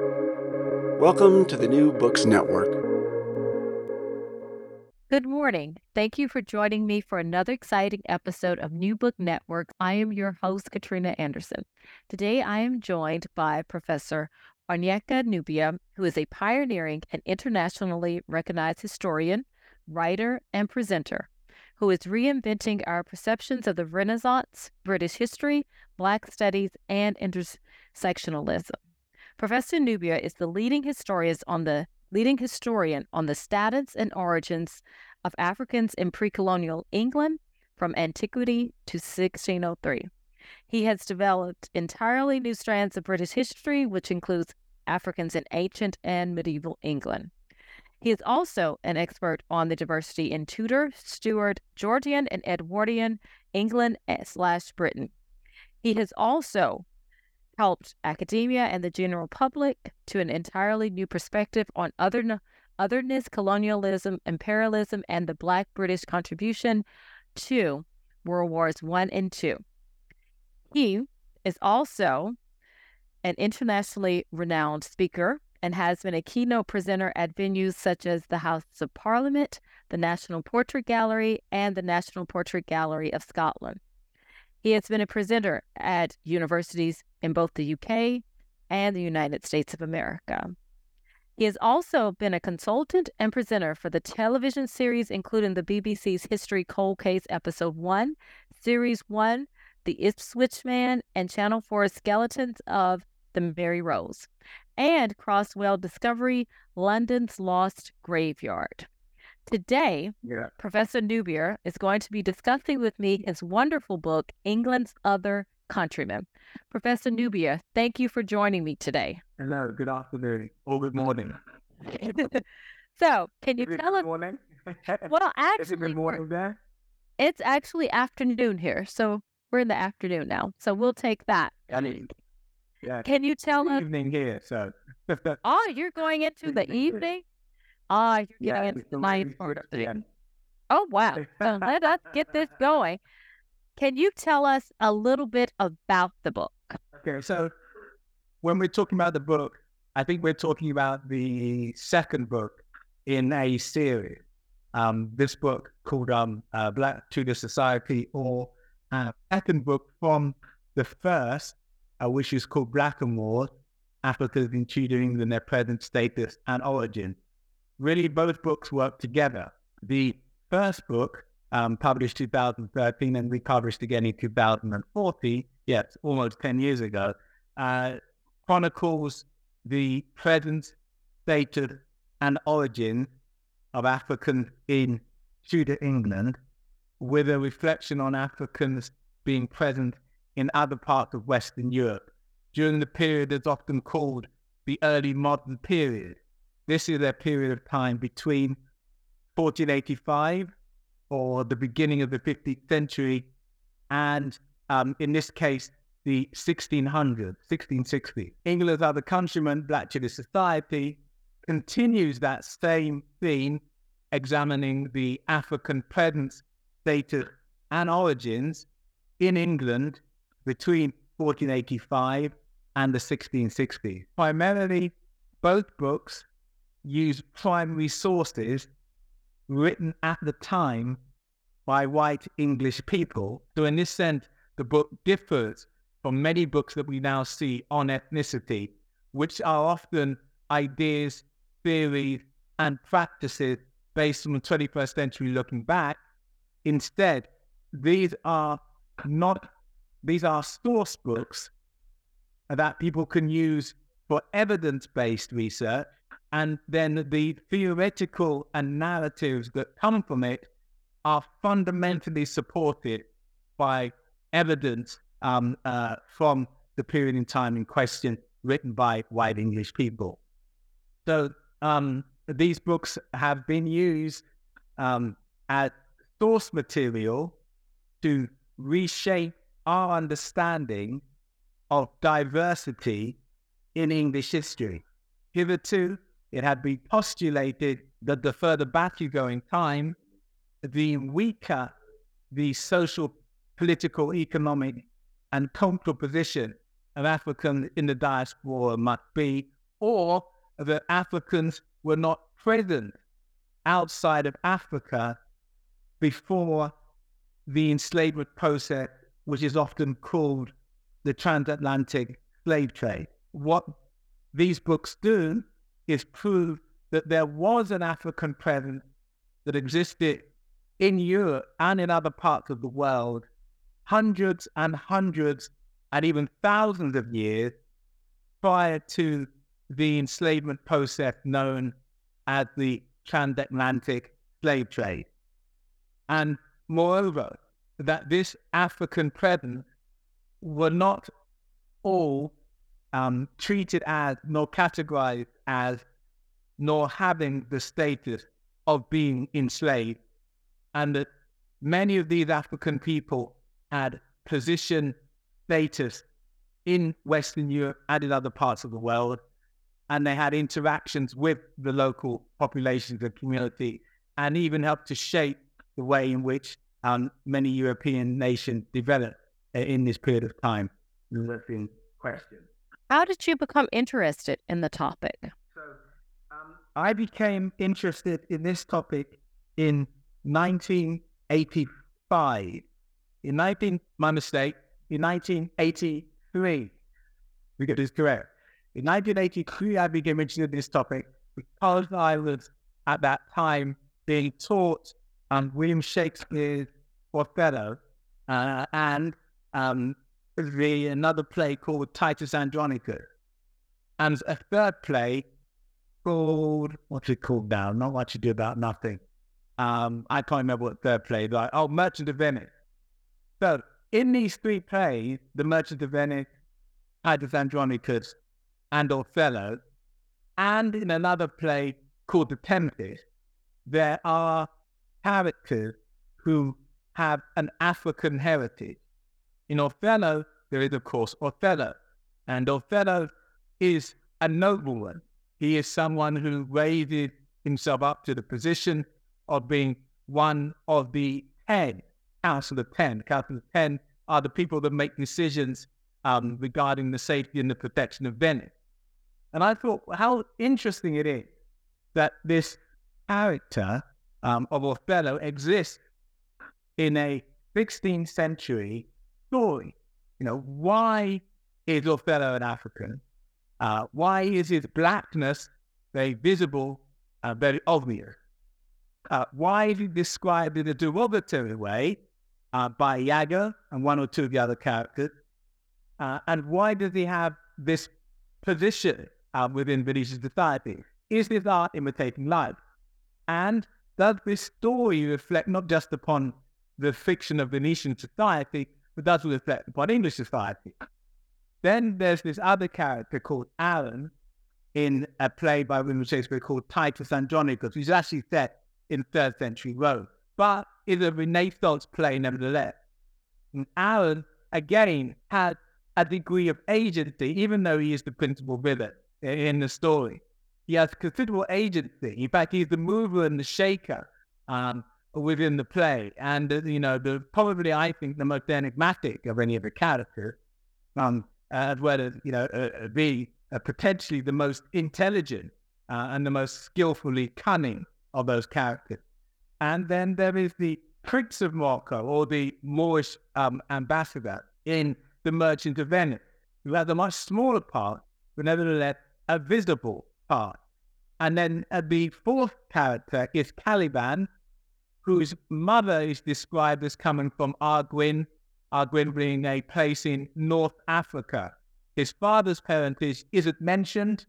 Welcome to the New Books Network. Good morning. Thank you for joining me for another exciting episode of New Book Network. I am your host, Katrina Anderson. Today I am joined by Professor Onyeka Nubia, who is a pioneering and internationally recognized historian, writer, and presenter who is reinventing our perceptions of the Renaissance, British history, Black studies, and intersectionalism. Professor Nubia is the leading historian on the leading historian on the status and origins of Africans in pre-colonial England from antiquity to 1603. He has developed entirely new strands of British history, which includes Africans in ancient and medieval England. He is also an expert on the diversity in Tudor, Stuart, Georgian, and Edwardian England eh, slash Britain. He has also helped academia and the general public to an entirely new perspective on other, otherness, colonialism, imperialism, and the Black British contribution to World Wars One and Two. He is also an internationally renowned speaker and has been a keynote presenter at venues such as the House of Parliament, the National Portrait Gallery, and the National Portrait Gallery of Scotland. He has been a presenter at universities in both the UK and the United States of America. He has also been a consultant and presenter for the television series, including the BBC's History Cold Case Episode 1, Series 1, The Ipswich Man, and Channel 4's Skeletons of the Mary Rose and Crossrail Discovery London's Lost Graveyard. Today, yeah. Professor Nubia is going to be discussing with me his wonderful book, England's Other Countrymen. Professor Nubia, thank you for joining me today. Hello, good afternoon or good morning. so, can you tell us? Morning. well, actually, is it good morning there? It's actually afternoon here, so we're in the afternoon now. So we'll take that. I mean, yeah. Can you tell us? Evening here, so. oh, you're going into the evening. Ah, oh, you're getting yeah, into the night part of the. Oh wow! so let us get this going. Can you tell us a little bit about the book? Okay, so when we're talking about the book, I think we're talking about the second book in a series. Um, this book called um, uh, Black Tudor Society, or uh, second book from the first uh, which is called Black Blackamoor, Africans in Tudor England, their present status and origin. Really, both books work together. The first book, um, published 2013 and republished again in 2040, yes, almost 10 years ago, uh, chronicles the present status and origin of Africans in Tudor England with a reflection on Africans being present in other parts of Western Europe during the period that's often called the early modern period. This is a period of time between 1485 or the beginning of the 15th century and, um, in this case, the 1600s, 1660. England's other countrymen, Black Tudor Society, continues that same theme, examining the African presence, status, and origins in England between 1485 and the 1660s. Primarily, both books use primary sources written at the time by white English people. So, in this sense, the book differs from many books that we now see on ethnicity, which are often ideas, theories, and practices based on the 21st century looking back. Instead, these are not these are source books that people can use for evidence based research. And then the theoretical and narratives that come from it are fundamentally supported by evidence um, uh, from the period in time in question written by white English people. So um, these books have been used um, as source material to reshape our understanding of diversity in English history. Hitherto, it had been postulated that the further back you go in time, the weaker the social, political, economic, and cultural position of Africans in the diaspora must be, or that Africans were not present outside of Africa before the enslavement process, which is often called the transatlantic slave trade. What these books do is prove that there was an African presence that existed in Europe and in other parts of the world hundreds and hundreds and even thousands of years prior to the enslavement process known as the transatlantic slave trade. And moreover, that this African presence were not all um, treated as, nor categorized as, nor having the status of being enslaved, and that many of these African people had position, status in Western Europe and in other parts of the world, and they had interactions with the local populations and community, and even helped to shape the way in which um, many European nations developed in this period of time. That's question. How did you become interested in the topic? So, um, I became interested in this topic in 1985. In 19, my mistake, in 1983, we get this correct. In 1983, I became interested in this topic because I was at that time being taught um, William Shakespeare's Othello uh, and um, the another play called Titus Andronicus, and a third play called what's it called now? Not what you do about nothing. Um, I can't remember what third play like. Oh, Merchant of Venice. So in these three plays, The Merchant of Venice, Titus Andronicus, and Othello, and in another play called The Tempest, there are characters who have an African heritage. In Othello, there is, of course, Othello. And Othello is a nobleman. He is someone who raised himself up to the position of being one of the ten, Council of Ten. Council of Ten are the people that make decisions um, regarding the safety and the protection of Venice. And I thought how interesting it is that this character um, of Othello exists in a 16th century story. You know, why is Othello an African? Uh, why is his blackness very visible and very obvious? Uh, why is he described in a derogatory way uh, by Iago and one or two of the other characters? Uh, and why does he have this position uh, within Venetian society? Is this art imitating life? And does this story reflect not just upon the fiction of Venetian society, but that's does reflect upon English society? Then there's this other character called Aaron in a play by William Shakespeare called Titus Andronicus, which is actually set in third century Rome, but is a Renaissance play nevertheless. And Aaron, again, had a degree of agency, even though he is the principal villain in the story. He has considerable agency. In fact, he's the mover and the shaker um, within the play. And, uh, you know, the, probably, I think, the most enigmatic of any of the characters, um, as well as, you know, uh, be uh, potentially the most intelligent uh, and the most skillfully cunning of those characters. And then there is the Prince of Morocco, or the Moorish um, ambassador in The Merchant of Venice, who has a much smaller part, but nevertheless a visible part. And then uh, the fourth character is Caliban, whose mother is described as coming from Arguin, Arguin being a place in North Africa. His father's parentage isn't mentioned.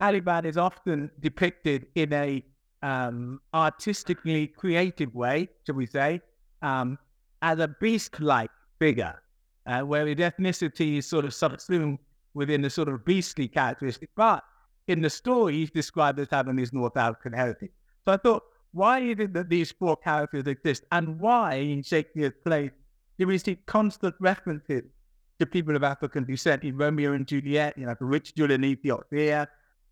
Caliban is often depicted in a um, artistically creative way, shall we say, um, as a beast-like figure, uh, where his ethnicity is sort of subsumed within the sort of beastly characteristic. But in the story, he's described as having his North African heritage. So I thought, why is it that these four characters exist, and why in Shakespeare's plays do we see constant references to people of African descent in Romeo and Juliet, you know, the rich Julian Ethiopia,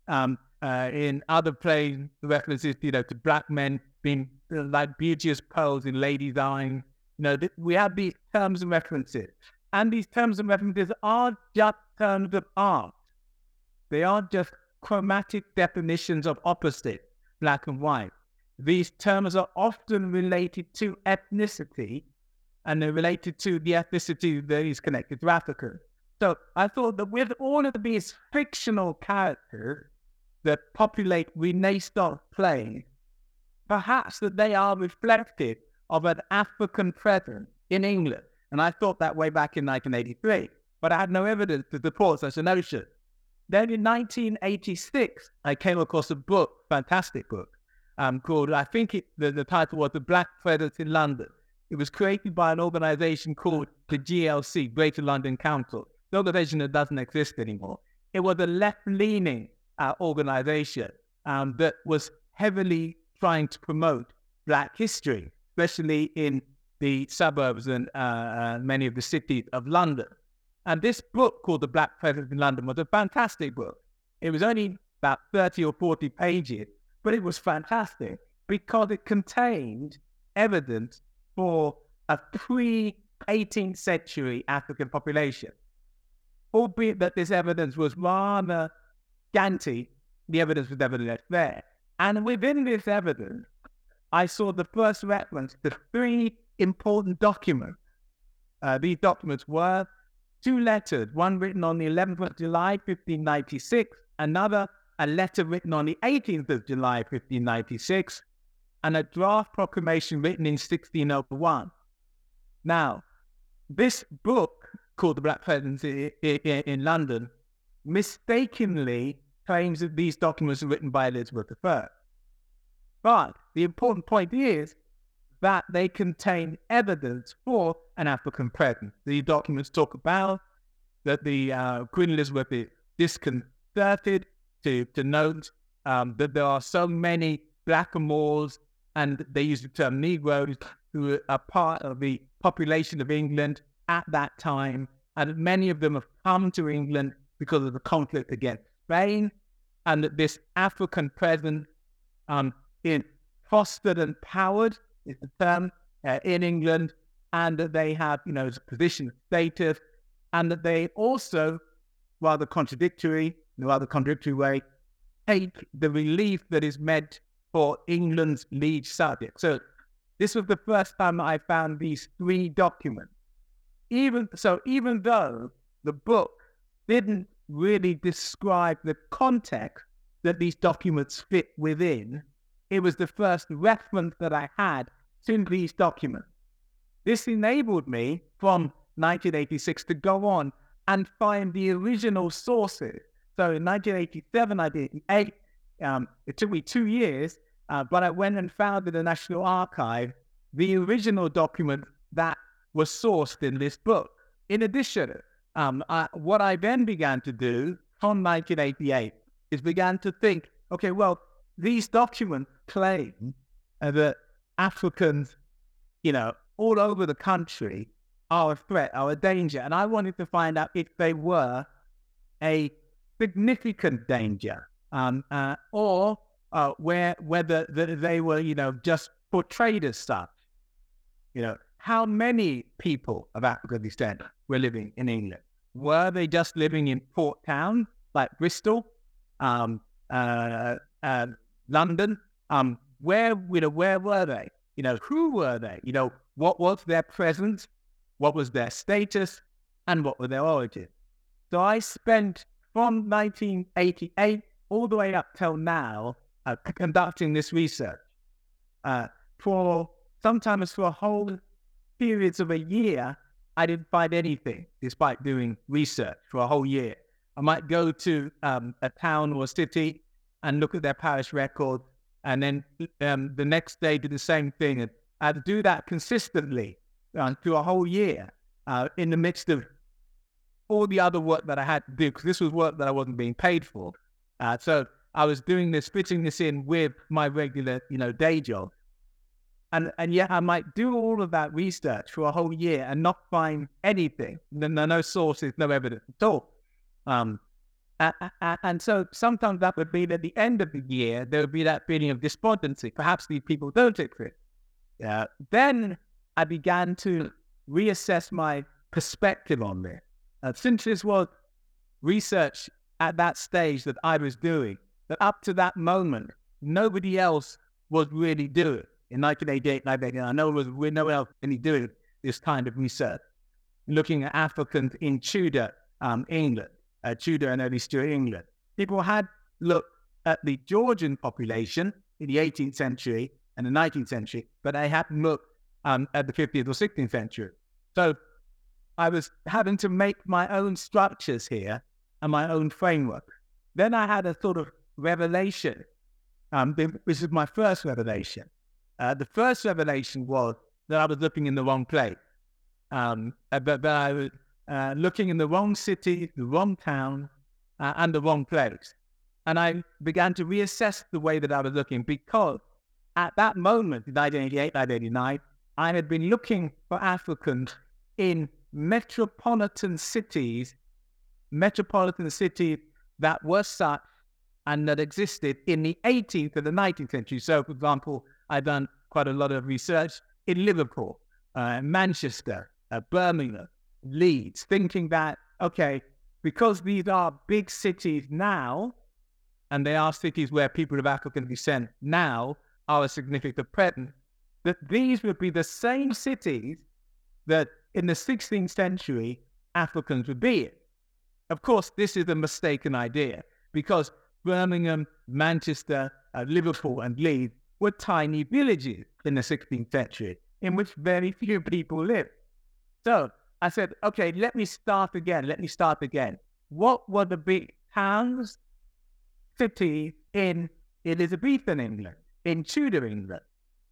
um, uh, in other plays, the references, you know, to black men being uh, like beauteous pearls in ladies' eyes. You know, we have these terms and references. And these terms and references aren't just terms of art. They aren't just chromatic definitions of opposite, black and white. These terms are often related to ethnicity and they're related to the ethnicity that is connected to Africa. So I thought that with all of these fictional characters that populate Renaissance plays, perhaps that they are reflective of an African presence in England. And I thought that way back in 1983, but I had no evidence to support such a notion. Then in 1986, I came across a book, fantastic book, um, called, I think it, the, the title was The Black Presence in London. It was created by an organization called the GLC, Greater London Council, the organization that doesn't exist anymore. It was a left leaning uh, organization um, that was heavily trying to promote Black history, especially in the suburbs and uh, uh, many of the cities of London. And this book called The Black Presence in London was a fantastic book. It was only about 30 or 40 pages, but it was fantastic because it contained evidence for a pre 18th century African population. Albeit that this evidence was rather scanty, the evidence was nevertheless there. And within this evidence, I saw the first reference to three important documents. Uh, these documents were two letters, one written on the 11th of July, 1596, another a letter written on the 18th of July, 1596, and a draft proclamation written in 1601. Now, this book called The Black Presence in London mistakenly claims that these documents were written by Elizabeth I. But the important point is that they contain evidence for an African presence. The documents talk about that the uh, Queen Elizabeth is disconcerted to, to note um, that there are so many blackamoors and they use the term Negroes who are part of the population of England at that time, and many of them have come to England because of the conflict against Spain, and that this African presence um, is fostered and powered is the term uh, in England, and that they have, you know, a position status, and that they also, rather contradictory, in a rather contradictory way, take the relief that is meant for England's lead subject. So this was the first time I found these three documents. Even so, even though the book didn't really describe the context that these documents fit within, it was the first reference that I had to these documents. This enabled me from 1986 to go on and find the original sources. So in 1987, I did eight. Um, it took me two years uh, but I went and found in the National Archive the original document that was sourced in this book. In addition, um, I, what I then began to do from 1988 is began to think, okay, well, these documents claim uh, that Africans, you know, all over the country are a threat, are a danger. And I wanted to find out if they were a significant danger um, uh, or uh, where whether they were, you know, just portrayed as such. You know, how many people of African descent were living in England? Were they just living in port towns like Bristol, um, uh, uh, London? Um, where, you know, where were they? You know, who were they? You know, what was their presence? What was their status? And what were their origins? So I spent from 1988 all the way up till now uh, conducting this research uh, for sometimes for whole periods of a year. I didn't find anything despite doing research for a whole year. I might go to um, a town or a city and look at their parish record, and then um, the next day do the same thing. And I'd do that consistently uh, through a whole year uh, in the midst of all the other work that I had to do, because this was work that I wasn't being paid for. Uh, so I was doing this, fitting this in with my regular, you know, day job. And and yet I might do all of that research for a whole year and not find anything. No, no sources, no evidence at all. Um, and so sometimes that would be at the end of the year, there would be that feeling of despondency. Perhaps these people don't exist. Yeah. Then I began to reassess my perspective on this. Uh, since this was research at that stage that I was doing that up to that moment, nobody else was really doing. In 1988, 1989, no one was, no one else really doing this kind of research, looking at Africans in Tudor um, England, uh, Tudor and early Stuart England. People had looked at the Georgian population in the 18th century and the 19th century, but they hadn't looked um, at the 15th or 16th century. So I was having to make my own structures here and my own framework. Then I had a sort of revelation. Um, this is my first revelation. Uh, the first revelation was that I was looking in the wrong place. Um, uh, but, but I was uh, looking in the wrong city, the wrong town, uh, and the wrong place. And I began to reassess the way that I was looking because at that moment, in 1988, 1989, I had been looking for Africans in metropolitan cities, metropolitan cities that were such and that existed in the 18th and the 19th century. So, for example, I've done quite a lot of research in Liverpool, uh, Manchester, uh, Birmingham, Leeds, thinking that, okay, because these are big cities now, and they are cities where people of African descent now are a significant presence, that these would be the same cities that in the 16th century Africans would be in. Of course, this is a mistaken idea because Birmingham, Manchester, uh, Liverpool, and Leeds were tiny villages in the 16th century in which very few people lived. So I said, okay, let me start again. Let me start again. What were the big towns, cities in Elizabethan England, in Tudor England?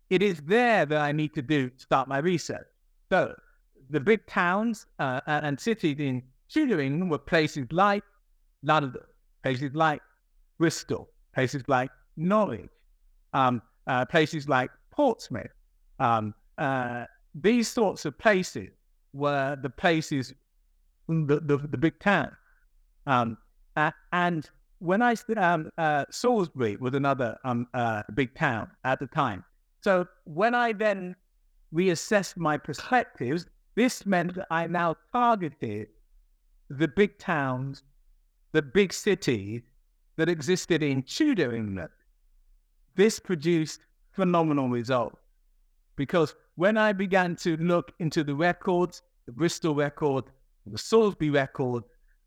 It is there that I need to do start my research. So the big towns uh, and cities in England were places like London, places like Bristol, places like Norwich, um, uh, places like Portsmouth. Um, uh, these sorts of places were the places, the, the, the big town. Um, and when I, um, uh, Salisbury was another um, uh, big town at the time. So when I then reassessed my perspectives, this meant that I now targeted the big towns, the big cities that existed in Tudor England. This produced phenomenal results because when I began to look into the records, the Bristol record, the Salisbury record,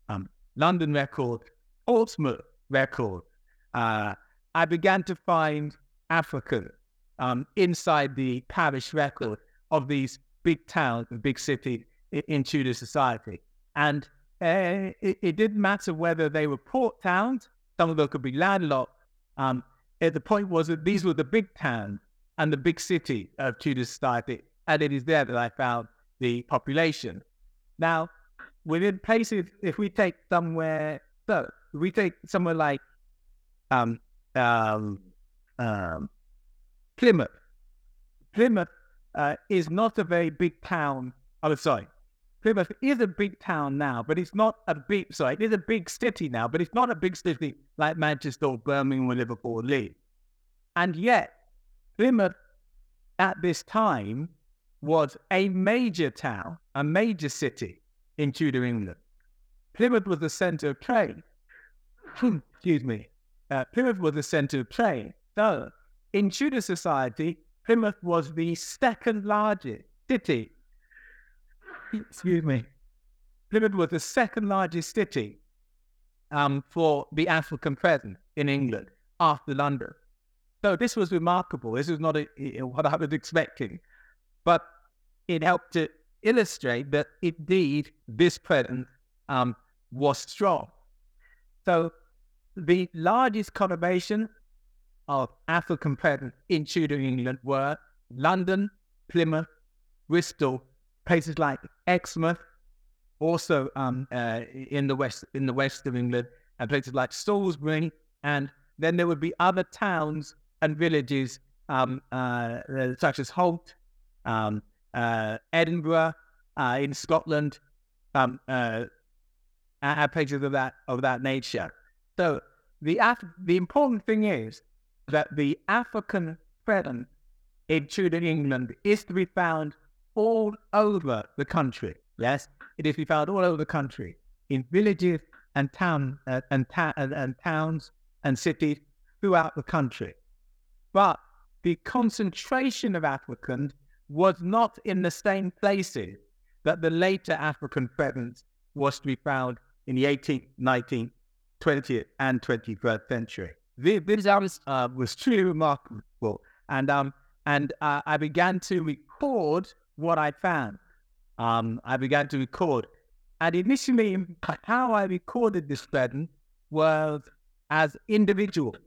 um, London record, Portsmouth record, uh, I began to find African um, inside the parish record of these big towns and big cities in, Tudor society. And uh, it, it, didn't matter whether they were port towns some of them could be landlocked. Um, the point was that these were the big towns and the big city of Tudor society, and it is there that I found the population. Now, within places, if we take somewhere, so we take somewhere like um, um, um, Plymouth. Plymouth uh, is not a very big town. Oh, sorry, Plymouth is a big town now, but it's not a big, sorry, it is a big city now, but it's not a big city like Manchester or Birmingham or Liverpool or Leeds. And yet, Plymouth at this time was a major town, a major city in Tudor England. Plymouth was the center of trade. Excuse me. Uh, Plymouth was the center of trade. So, in Tudor society, Plymouth was the second largest city excuse me, Plymouth was the second largest city um, for the African presence in England after London. So this was remarkable. This was not a, what I was expecting, but it helped to illustrate that indeed this presence um, was strong. So the largest conurbation of African presence in Tudor England were London, Plymouth, Bristol, places like Exmouth, also um, uh, in the west in the west of England, and places like Salisbury, and then there would be other towns and villages um, uh, such as Holt, um, uh, Edinburgh uh, in Scotland, um, uh, and places of that of that nature. So the the important thing is that the African presence in Tudor England is to be found all over the country. Yes, it is to be found all over the country in villages and town uh, and, ta- and, and towns and cities throughout the country. But the concentration of Africans was not in the same places that the later African presence was to be found in the 18th, 19th, 20th, and 21st century. This, was, uh, was truly remarkable. And, um, and uh, I began to record what I found. Um, I began to record. And initially, how I recorded this pattern was as individuals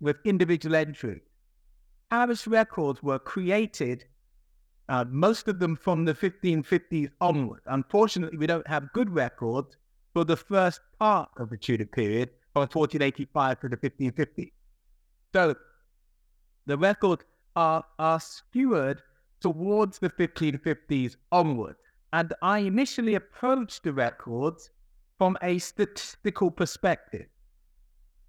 with individual entry. Parish records were created, uh, most of them from the 1550s onward. Unfortunately, we don't have good records for the first part of the Tudor period, from 1485 to the 1550s. So the records are, are skewed towards the 1550s onward. And I initially approached the records from a statistical perspective,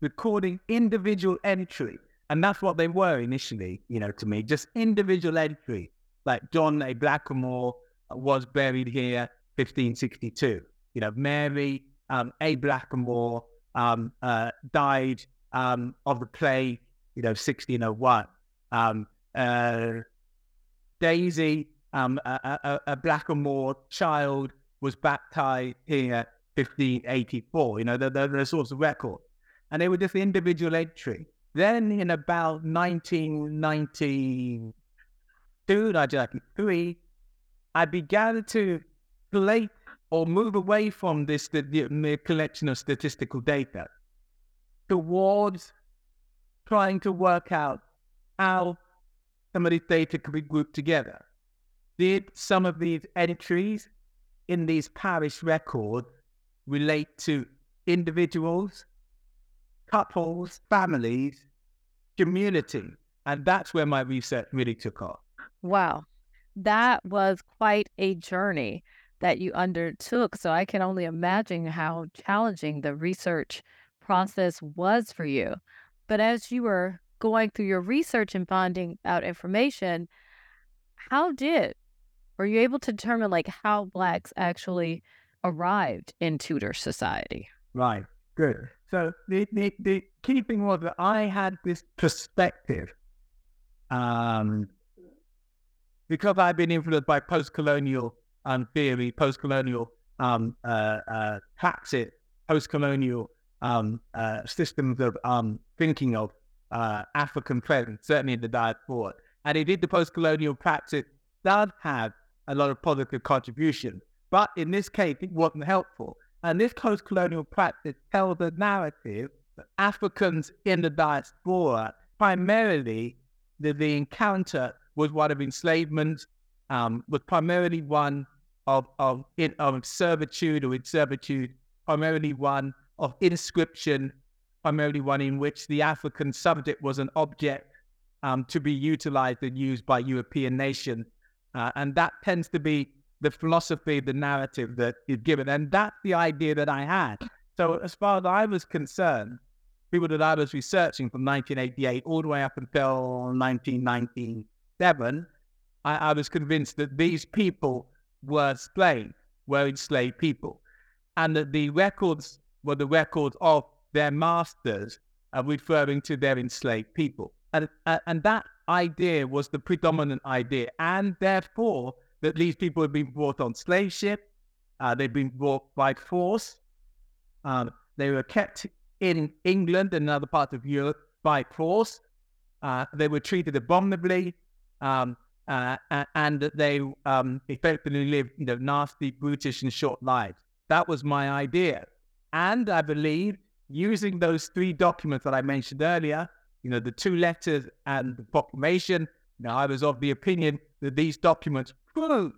recording individual entry. And that's what they were initially, you know, to me, just individual entry. Like John A. Blackamoor was buried here 1562. You know, Mary um, A. Blackamoor um, uh, died um, of the plague, you know, 1601. Um, uh, Daisy, um, a, a, a Blackamoor child, was baptized here 1584. You know, the, the, the sorts of record. And they were just individual entry. Then in about 1992, 1993, I began to collate or move away from this the, the collection of statistical data towards trying to work out how some of these data could be grouped together. Did some of these entries in these parish records relate to individuals, couples, families, community? And that's where my research really took off. Wow. That was quite a journey that you undertook. So I can only imagine how challenging the research process was for you. But as you were going through your research and finding out information, how did were you able to determine like how blacks actually arrived in Tudor society? Right. Good. So the, the, the key thing was that I had this perspective. Um, because I've been influenced by post-colonial um, theory, post-colonial um, uh, uh, praxis, post-colonial um, uh, systems of um, thinking of uh, African presence, certainly in the diaspora. And indeed, the post-colonial practice does have a lot of positive contribution. But in this case, it wasn't helpful. And this post-colonial practice tells a narrative that Africans in the diaspora, primarily the, the encounter was one of enslavement, um, was primarily one of, of, in, of servitude or in servitude, primarily one of inscription primarily one in which the African subject was an object um, to be utilized and used by European nations. Uh, and that tends to be the philosophy, the narrative that is given. And that's the idea that I had. So, as far as I was concerned, people that I was researching from 1988 all the way up until 1997, I, I was convinced that these people were slaves, were enslaved people, and that the records were the records of their masters are referring to their enslaved people. And, uh, and that idea was the predominant idea. And therefore, that these people had been brought on slave ship, uh, they'd been brought by force, um, they were kept in England and other parts of Europe by force. Uh, they were treated abominably, um, uh, and that they um, effectively lived, you know, nasty, brutish, and short lives. That was my idea, and I believe using those three documents that I mentioned earlier, you know, the two letters and the proclamation, now I was of the opinion that these documents prove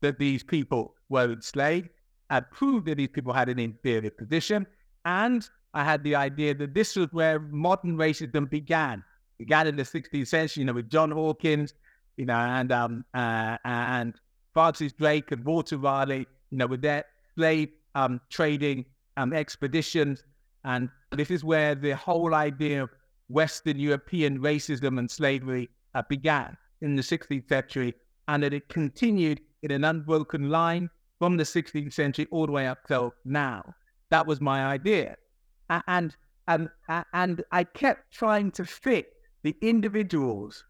that these people were enslaved and proved that these people had an inferior position. And I had the idea that this was where modern racism began. It began in the 16th century, you know, with John Hawkins, you know, and um, uh, and Francis Drake and Walter Raleigh, you know, with their slave um, trading um, expeditions and this is where the whole idea of Western European racism and slavery uh, began in the 16th century, and that it continued in an unbroken line from the 16th century all the way up till now. That was my idea. And, and, and I kept trying to fit the individuals,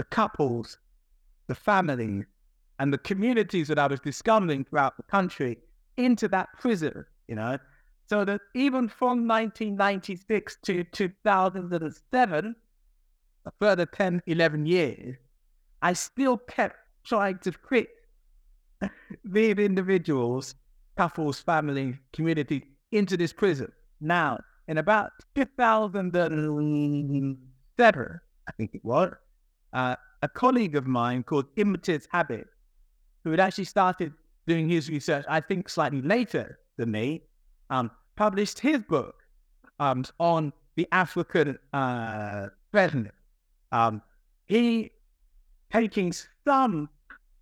the couples, the families, and the communities that I was discovering throughout the country into that prison, you know. So that even from 1996 to 2007, a further 10, 11 years, I still kept trying to fit these individuals, couples, families, community into this prison. Now, in about 2007, I think it was, uh, a colleague of mine called Imtiaz Habib, who had actually started doing his research, I think slightly later than me, um, published his book um, on the African uh, president. Um, he taking some,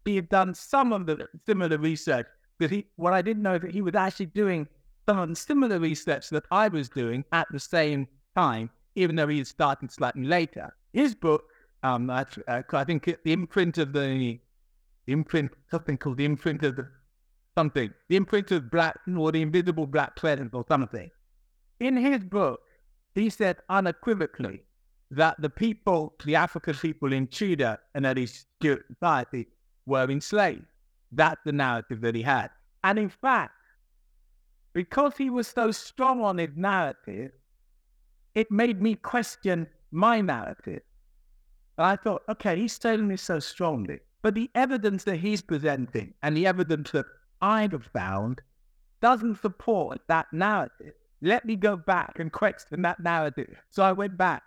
he had done some of the similar research, but he, what I didn't know that he was actually doing some similar research that I was doing at the same time, even though he had started slightly later. His book, um, I, uh, I think the imprint of the, imprint, something called the imprint of the something, the imprint of black or the invisible black presence or something. In his book, he said unequivocally that the people, the African people in Tudor and early Stuart society were enslaved. That's the narrative that he had. And in fact, because he was so strong on his narrative, it made me question my narrative. And I thought, okay, he's telling this so strongly, but the evidence that he's presenting and the evidence that I've found doesn't support that narrative. Let me go back and question that narrative. So I went back.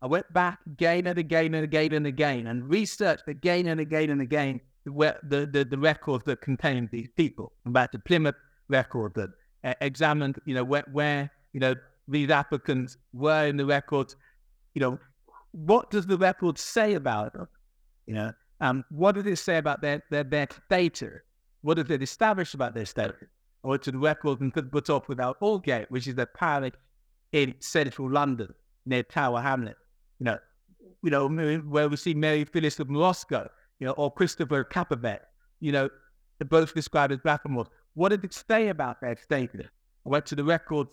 I went back again and again and again and again and researched again and again and again the, the, the, the records that contained these people. About the Plymouth record that uh, examined, you know, where, where, you know, these applicants were in the records. You know, what does the record say about them? You know, um, what does it say about their, their, their status? What does it establish about their status? Or to the record and could put off without Aldgate, which is a parish in central London near Tower Hamlet. You know, you know, where we see Mary Phyllis of Morisco, you know, or Christopher Cappervert, you know, both described as Blackamoors. What did it say about their status? I went to the records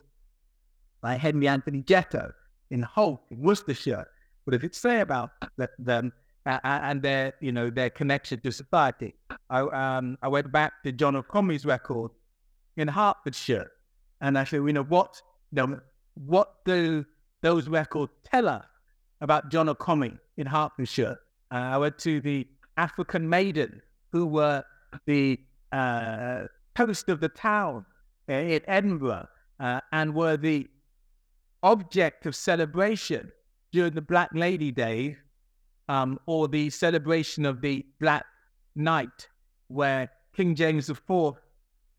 by Henry Anthony Jetto in Holt, in Worcestershire. What did it say about them uh, and their, you know, their connection to society? I, um, I went back to John O'Comy's record in Hertfordshire, and I said, you know, what, you know, what do those records tell us about John O'Comy in Hertfordshire? Uh, I went to the African Maiden, who were the uh, host of the town in Edinburgh uh, and were the object of celebration during the Black Lady Day um, or the celebration of the Black Night, where King James IV,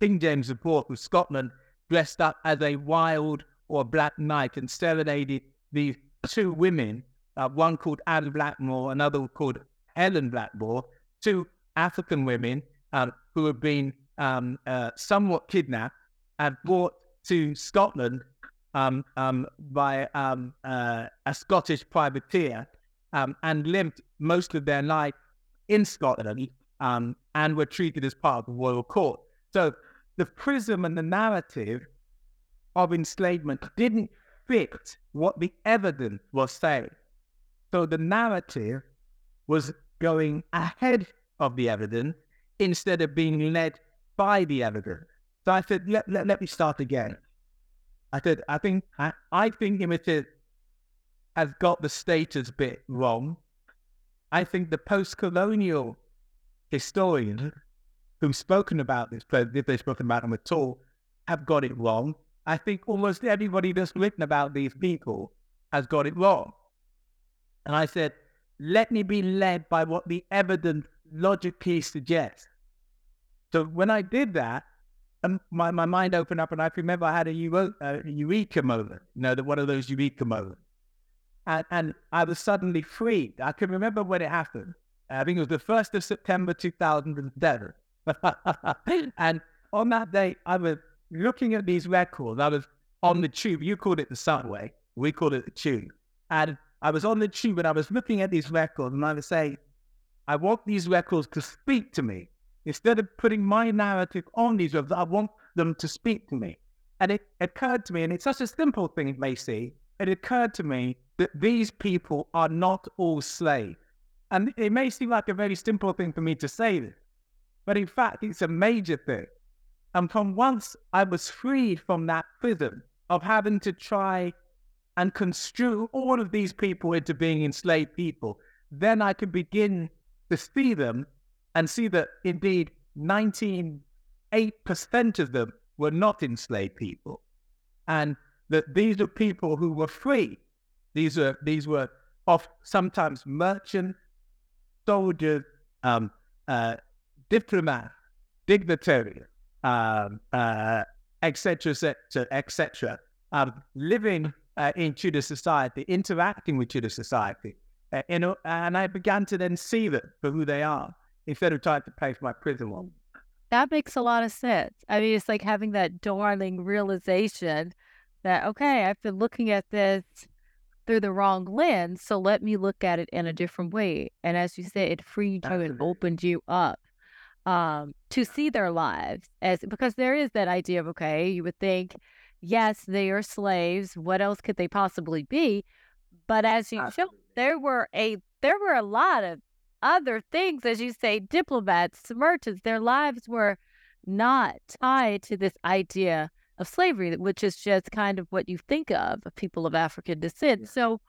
King James IV of Scotland, dressed up as a wild or black knight and serenaded the two women, uh, one called Anne Blackmore, another called Helen Blackmore, two African women um, who had been um, uh, somewhat kidnapped and brought to Scotland um, um by um, uh, a Scottish privateer um, and lived most of their life in Scotland and were treated as part of the royal court. So the prism and the narrative of enslavement didn't fit what the evidence was saying. So the narrative was going ahead of the evidence instead of being led by the evidence. So I said, let, let, let me start again. I said, I think I, I think Imtiaz has got the status bit wrong. I think the post-colonial historians who've spoken about this, if they've spoken about them at all, have got it wrong. I think almost everybody that's written about these people has got it wrong. And I said, let me be led by what the evidence logically suggests. So when I did that, and um, my, my mind opened up, and I remember I had a, a eureka moment, you know, one of those eureka moments. And, and I was suddenly freed. I can remember when it happened. I think it was the 1st of September 2007. and on that day, I was looking at these records. I was on the tube. You called it the subway. We called it the tube. And I was on the tube and I was looking at these records and I was saying, I want these records to speak to me. Instead of putting my narrative on these records, I want them to speak to me. And it occurred to me, and it's such a simple thing seem, it occurred to me that these people are not all slaves. And it may seem like a very simple thing for me to say this, but in fact, it's a major thing. And from once I was freed from that prison of having to try and construe all of these people into being enslaved people, then I could begin to see them and see that indeed 98% of them were not enslaved people. And that these are people who were free. These were these were of sometimes merchant, soldiers, um, uh, diplomats, dignitaries, um, uh, etc., etc., etc., um, living uh, in Tudor society, interacting with Tudor society. Uh, you know, and I began to then see them for who they are instead of trying to pay for my prison loan. That makes a lot of sense. I mean, it's like having that darling realization that, okay, I've been looking at this through the wrong lens. So let me look at it in a different way. And as you said, it freed you and opened you up um, to see their lives as because there is that idea of, okay, you would think, yes, they are slaves. What else could they possibly be? But as you show, there were a there were a lot of other things, as you say, diplomats, merchants, their lives were not tied to this idea of slavery, which is just kind of what you think of people of African descent. Yeah. So,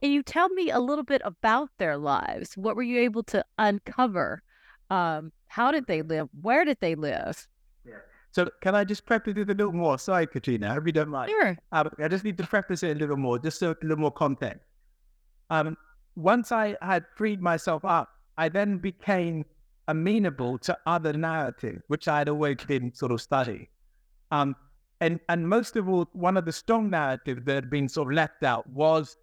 can you tell me a little bit about their lives? What were you able to uncover? Um, how did they live? Where did they live? Yeah. So, can I just preface it a little more? Sorry, Katrina, if you don't mind. Sure. Um, I just need to preface it a little more, just so a little more context. Um, once I had freed myself up, I then became amenable to other narratives, which I had always been sort of studying. Um, and and most of all, one of the strong narratives that had been sort of left out was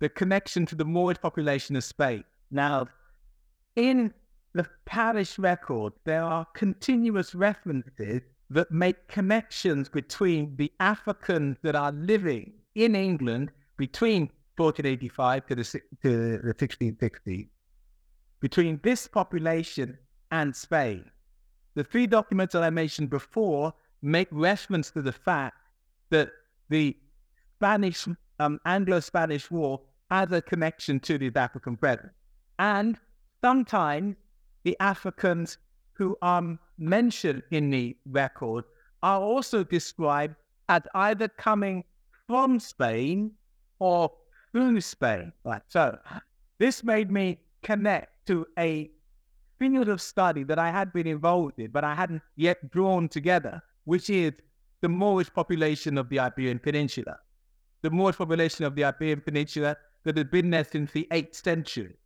the connection to the Moorish population of Spain. Now, in the parish record, there are continuous references that make connections between the Africans that are living in England between 1485 to the, to the 1660s, between this population and Spain. The three documents that I mentioned before make reference to the fact that the Spanish, um, Anglo-Spanish War has a connection to the African presence. And sometimes the Africans who are mentioned in the record are also described as either coming from Spain or through Spain. Right. So this made me connect to a field of study that I had been involved in, but I hadn't yet drawn together which is the Moorish population of the Iberian Peninsula. The Moorish population of the Iberian Peninsula that had been there since the 8th century.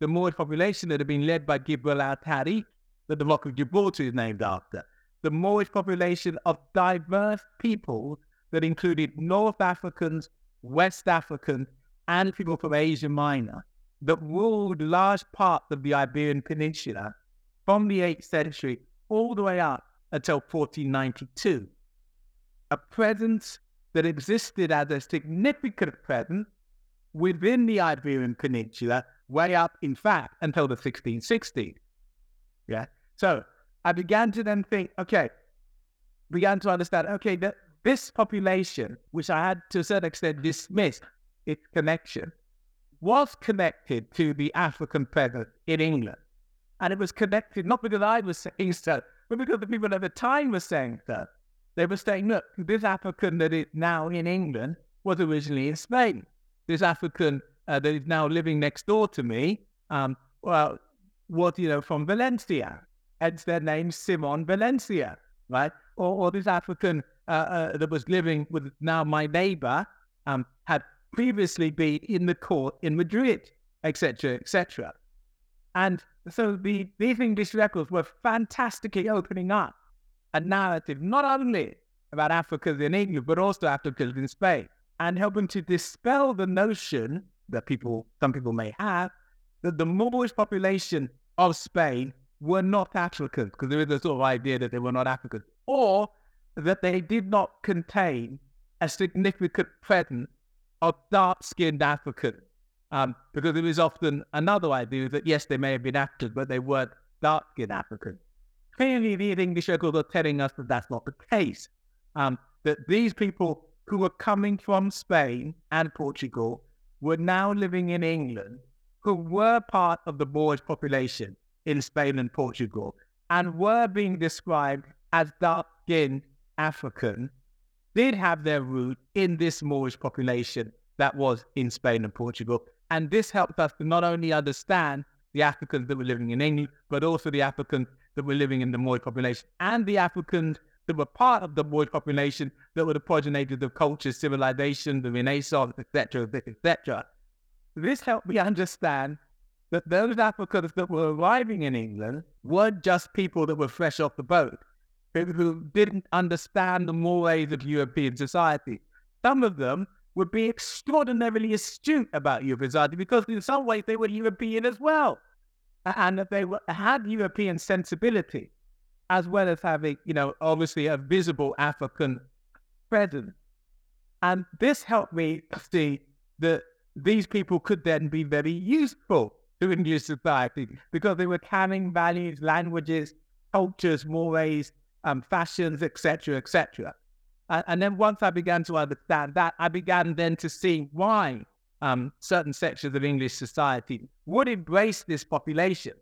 The Moorish population that had been led by Gibraltar Tariq, that the Rock of Gibraltar is named after. The Moorish population of diverse peoples that included North Africans, West Africans, and people from Asia Minor that ruled large parts of the Iberian Peninsula from the 8th century all the way up until 1492. A presence that existed as a significant presence within the Iberian Peninsula, way up, in fact, until the 1660s. Yeah. So I began to then think, okay, began to understand, okay, that this population, which I had to a certain extent dismissed its connection, was connected to the African presence in England. And it was connected not because I was saying so, but because the people at the time were saying that. They were saying, look, this African that is now in England was originally in Spain. This African uh, that is now living next door to me, um, well, was, you know, from Valencia. Hence their name, Simon Valencia, right? Or, or this African uh, uh, that was living with now my neighbor um, had previously been in the court in Madrid, etc., etc. And so the, these English records were fantastically opening up a narrative, not only about Africans in England, but also Africans in Spain, and helping to dispel the notion that people, some people may have, that the Moorish population of Spain were not Africans, because there is a sort of idea that they were not Africans, or that they did not contain a significant presence of dark-skinned Africans um, because there is often another idea that yes, they may have been Africans, but they weren't dark-skinned Africans. Clearly, the English records are telling us that that's not the case. Um, that these people who were coming from Spain and Portugal were now living in England, who were part of the Moorish population in Spain and Portugal, and were being described as dark skinned African, did have their root in this Moorish population that was in Spain and Portugal. And this helped us to not only understand the Africans that were living in England, but also the Africans that were living in the Moorish population and the Africans that were part of the Moorish population that were the progenitors of culture, civilization, the Renaissance, etc., etc. This helped me understand that those Africans that were arriving in England weren't just people that were fresh off the boat, who didn't understand the mores of European society. Some of them would be extraordinarily astute about European society because in some ways they were European as well. And that they were, had European sensibility as well as having, you know, obviously a visible African presence. And this helped me see that these people could then be very useful to Indian society because they were carrying values, languages, cultures, mores, um, fashions, etc., etc. And then once I began to understand that, I began then to see why um, certain sections of English society would embrace this population,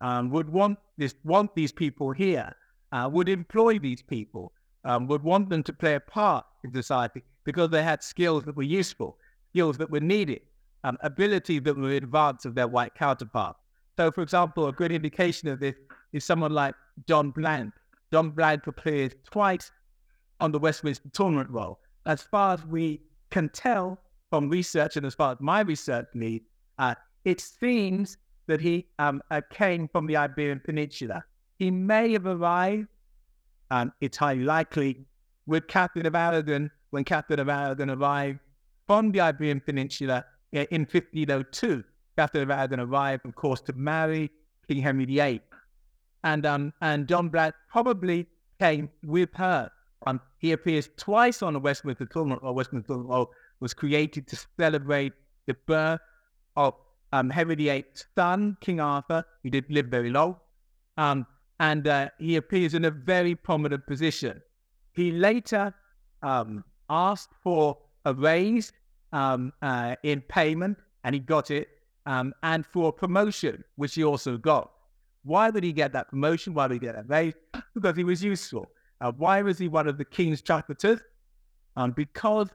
um, would want this, want these people here, uh, would employ these people, um, would want them to play a part in society because they had skills that were useful, skills that were needed, um, ability that were in advance of their white counterparts. So, for example, a good indication of this is someone like John Blanke. John Blanke appeared twice on the Westminster Tournament Roll. As far as we can tell from research, and as far as my research leads, uh, it seems that he um, uh, came from the Iberian Peninsula. He may have arrived, um, it's highly likely, with Catherine of Aragon when Catherine of Aragon arrived from the Iberian Peninsula in 1502. Catherine of Aragon arrived, of course, to marry King Henry VIII. And, um, and John Blanke probably came with her. Um, he appears twice on the Westminster Tournament, or Westminster Tournament was created to celebrate the birth of um, Henry VIII's son, King Arthur, who did live very long. Um, and uh, he appears in a very prominent position. He later um, asked for a raise um, uh, in payment, and he got it, um, and for a promotion, which he also got. Why did he get that promotion? Why did he get that raise? Because he was useful. Uh, why was he one of the king's chocolatiers? Um, because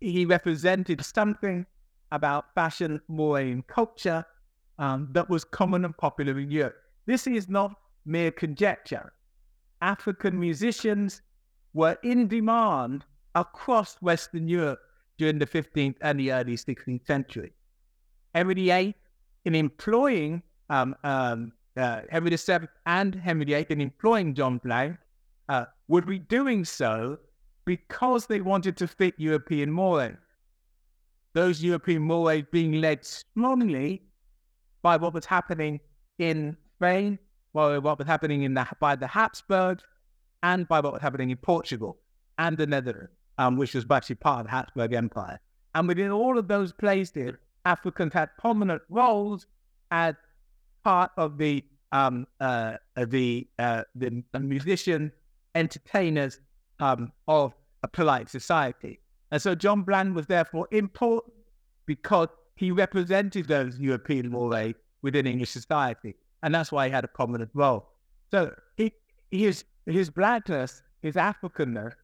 he represented something about fashion, more in culture um, that was common and popular in Europe. This is not mere conjecture. African musicians were in demand across Western Europe during the 15th and the early 16th century. Henry VIII, in employing um, um, uh, Henry VII and Henry VIII in employing John Blanke, uh, would be doing so because they wanted to fit European mores. Those European mores being led strongly by what was happening in Spain, by what was happening in the, by the Habsburgs, and by what was happening in Portugal and the Netherlands um, which was actually part of the Habsburg Empire. And within all of those places, Africans had prominent roles as part of the um, uh, the, uh, the musicians, entertainers um, of a polite society. And so John Blanke was therefore important because he represented those European mores within English society. And that's why he had a prominent role. So he, his, his blackness, his Africanness,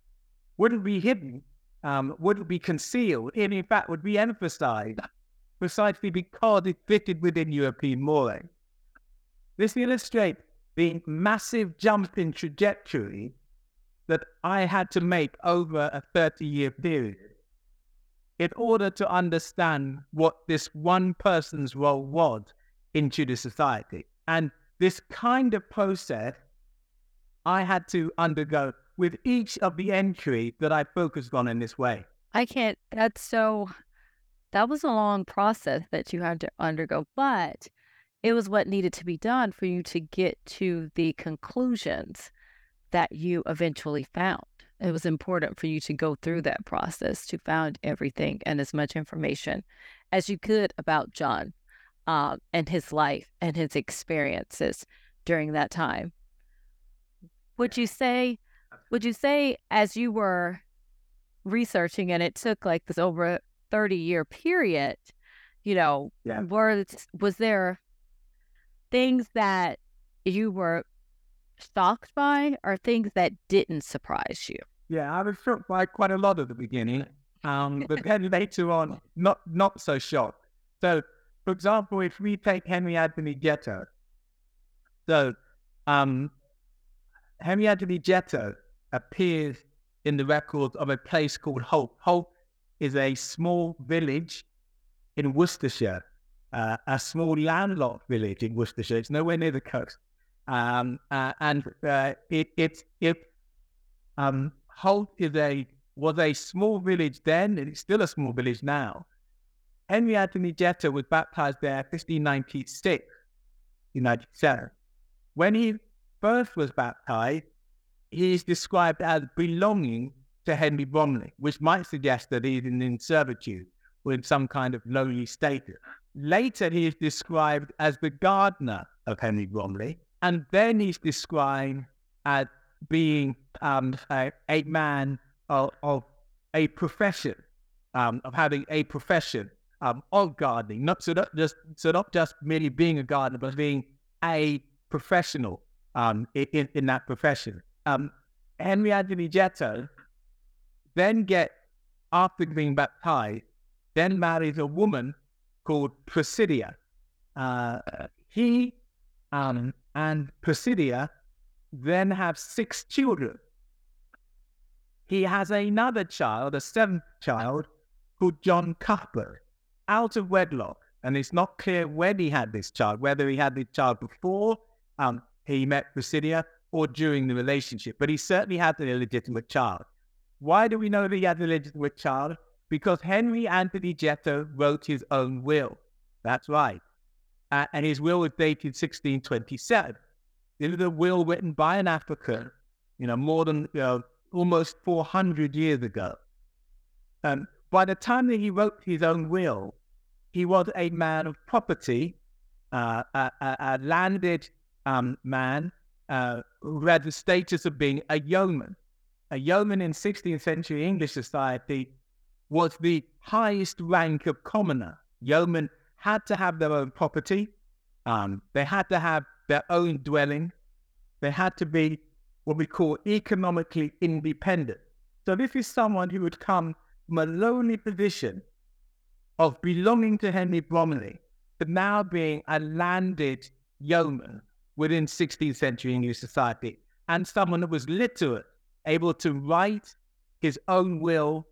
wouldn't be hidden, um, wouldn't be concealed, and in fact would be emphasized precisely because it fitted within European mores. This illustrates the massive jump in trajectory that I had to make over a 30 year period in order to understand what this one person's role was in Tudor society. And this kind of process I had to undergo with each of the entries that I focused on in this way. I can't, that's so, that was a long process that you had to undergo, but it was what needed to be done for you to get to the conclusions that you eventually found. It was important for you to go through that process to find everything and as much information as you could about John um, and his life and his experiences during that time. Would you say would you say, as you were researching, and it took like this over a 30 year period, you know, Yeah. were was there things that you were shocked by or things that didn't surprise you? Yeah, I was shocked by quite a lot at the beginning, um, but then later on, not not so shocked. So, for example, if we take Henry Anthony Jetto, so um, Henry Anthony Jetto appears in the records of a place called Holt. Holt is a small village in Worcestershire, uh, a small landlocked village in Worcestershire. It's nowhere near the coast, um, uh, and uh, it it it um, Holt is a was a small village then, and it's still a small village now. Henry Anthony Jetto was baptized there 1596, 97. When he first was baptized, he is described as belonging to Henry Bromley, which might suggest that he's in servitude or in some kind of lowly status. Later, he is described as the gardener of Henry Bromley, and then he's described as being um, a, a man of, of, a profession, um, of having a profession um, of gardening, not so not just so not just merely being a gardener, but being a professional um, in, in that profession. Um, Henry Anthony Jetto then get after being baptized, then marries a woman called Presidia. Uh, he um, and Presidia then have six children. He has another child, a seventh child, called John Cuthbert, out of wedlock. And it's not clear when he had this child, whether he had this child before um, he met Presidia or during the relationship. But he certainly had an illegitimate child. Why do we know that he had an illegitimate child? Because Henry Anthony Jetto wrote his own will. That's right. Uh, and his will was dated 1627. It was a will written by an African, you know, more than almost 400 years ago. Um, by the time that he wrote his own will, he was a man of property, uh, a, a, a, landed um, man uh, who had the status of being a yeoman. A yeoman in 16th century English society was the highest rank of commoner. Yeomen had to have their own property. Um, they had to have their own dwelling. They had to be what we call economically independent. So this is someone who would come from a lonely position of belonging to Henry Bromley, but now being a landed yeoman within 16th century English society, and someone that was literate, able to write his own will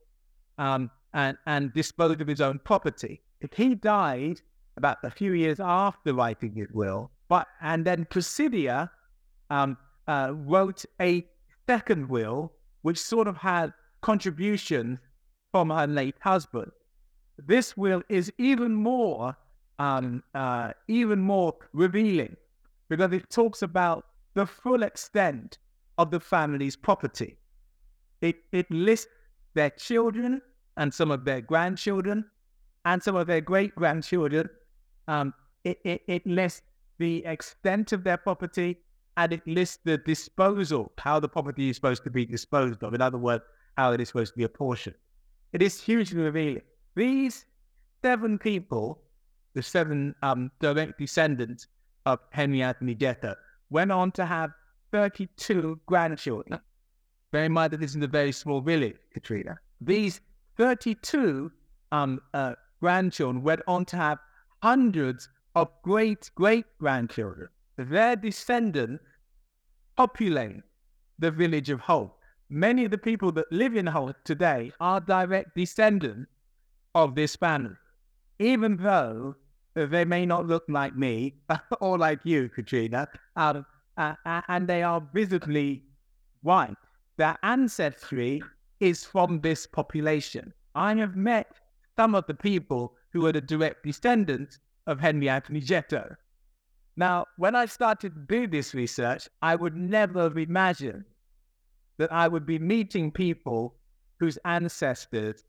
um, and, and dispose of his own property. He died about a few years after writing his will, but and then Presidia um, uh, wrote a second will, which sort of had contributions from her late husband. This will is even more, um, uh, even more revealing because it talks about the full extent of the family's property. It, it lists their children and some of their grandchildren and some of their great grandchildren. Um, it, it, it lists the extent of their property and it lists the disposal, how the property is supposed to be disposed of. In other words, how it is supposed to be apportioned. It is hugely revealing. These seven people, the seven um, direct descendants of Henry Anthony Jetto, went on to have 32 grandchildren. Bear in mind that this is a very small village, Katrina. These 32 um, uh, grandchildren went on to have hundreds of great great grandchildren. Their descendants populate the village of Holt. Many of the people that live in Holt today are direct descendants of this family, even though they may not look like me or like you, Katrina, uh, uh, and they are visibly white. Their ancestry is from this population. I have met some of the people who are the direct descendants of Henry Anthony Jetto. Now, when I started to do this research, I would never have imagined that I would be meeting people whose ancestors,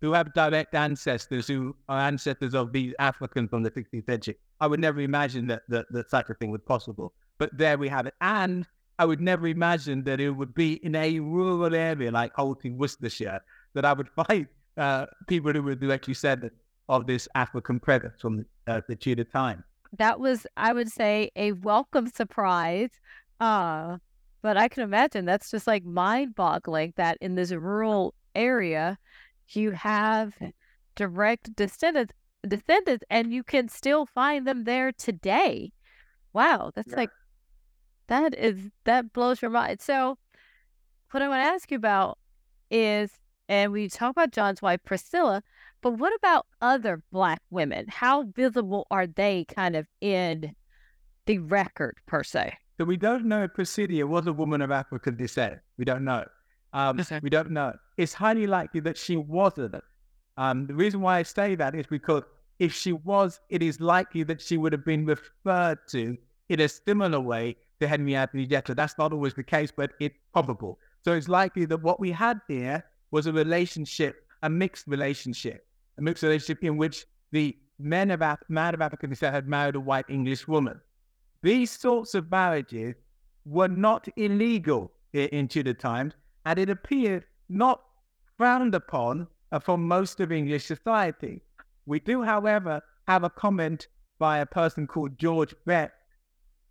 who have direct ancestors, who are ancestors of these Africans from the 16th century. I would never imagine that, that, that such a thing was possible. But there we have it. And I would never imagine that it would be in a rural area like Holt in Worcestershire that I would find uh, people who would directly said of this African presence from uh, the Tudor time. That was, I would say, a welcome surprise. Uh, but I can imagine that's just like mind boggling that in this rural area, you have direct descendants, descendants and you can still find them there today. Wow, that's yeah. like that is that blows your mind. So, what I want to ask you about is, and we talk about John's wife Priscilla, but what about other Black women? How visible are they, kind of in the record per se? So we don't know if Priscilla was a woman of African descent. We don't know. Um, we don't know. It's highly likely that she wasn't. Um, the reason why I say that is because if she was, it is likely that she would have been referred to in a similar way to Henry Anthony Jekyll. That's not always the case, but it's probable. So it's likely that what we had here was a relationship, a mixed relationship, a mixed relationship in which the men of, man of African descent had married a white English woman. These sorts of marriages were not illegal in Tudor times, and it appeared not frowned upon for most of English society. We do, however, have a comment by a person called George Best,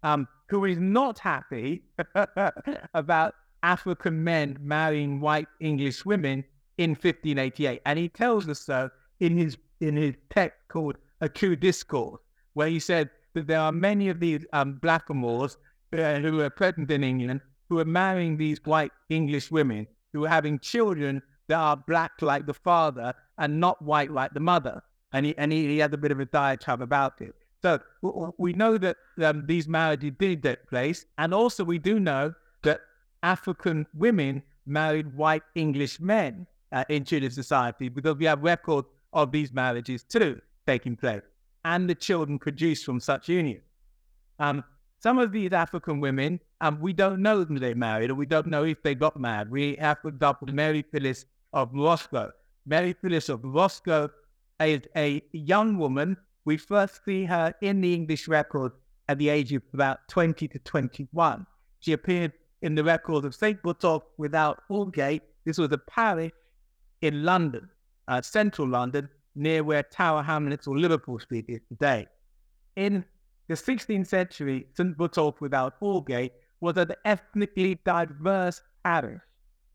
um, who is not happy about African men marrying white English women in 1588, and he tells us so in his in his text called A True Discourse, where he said that there are many of these um, blackamoors uh, who are present in England who are marrying these white English women who are having children that are black like the father and not white like the mother. And he, and he, he had a bit of a diatribe about it. So we know that um, these marriages did take place. And also we do know that African women married white English men uh, in Tudor society because we have records of these marriages too taking place and the children produced from such union. Um, some of these African women, um, we don't know who they married or we don't know if they got married. We have, for example, Mary Fillis of Morisco. Mary Fillis of Morisco is a young woman. We first see her in the English record at the age of about 20 to 21. She appeared in the record of St. Botolph without Aldgate. This was a parish in London, uh, central London, near where Tower Hamlets or Liverpool Street is today. In the 16th century, St. Botolph without Aldgate was an ethnically diverse parish.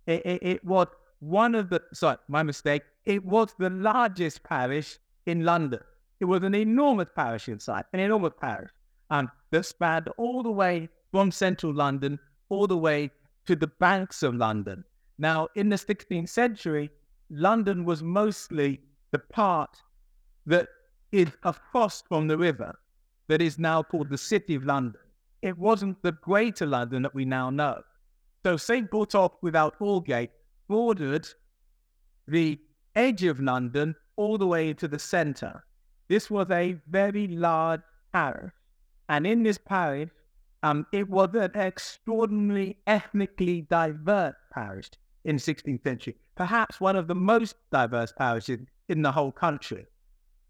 It, it, it, was one of the, sorry, my mistake, it was the largest parish in London. It was an enormous parish inside, an enormous parish um, that spanned all the way from central London all the way to the banks of London. Now, in the 16th century, London was mostly the part that is across from the river that is now called the City of London. It wasn't the Greater London that we now know. So St. Botolph without Aldgate bordered the edge of London all the way to the centre. This was a very large parish. And in this parish, um, it was an extraordinarily ethnically diverse parish in the 16th century, perhaps one of the most diverse parishes in the whole country.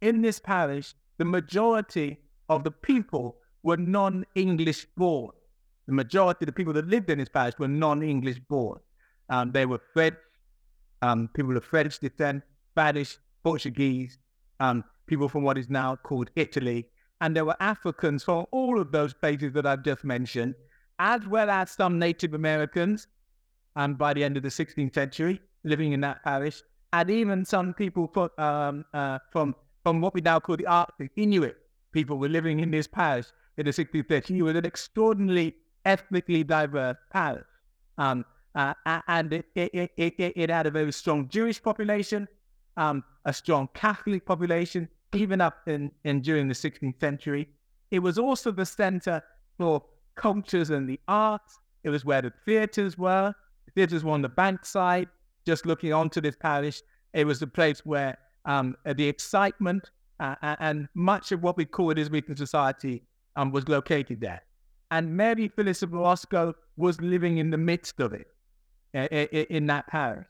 In this parish, the majority of the people were non English born. The majority of the people that lived in this parish were non English born. Um, they were French, um, people of French descent, Spanish, Portuguese, um, people from what is now called Italy. And there were Africans from all of those places that I've just mentioned, as well as some Native Americans And by the end of the 16th century living in that parish and even some people from, um, uh, from, from what we now call the Arctic Inuit people were living in this parish in the 16th century. It was an extraordinarily ethnically diverse parish. Um, uh, and it, it, it, it, had a very strong Jewish population, um, a strong Catholic population, even up in, in during the 16th century. It was also the center for cultures and the arts. It was where the theaters were. The theaters were on the bankside just looking onto this parish, it was the place where um, the excitement uh, and much of what we call Elizabethan society um, was located there. And Mary Fillis of Morisco was living in the midst of it, uh, in that parish.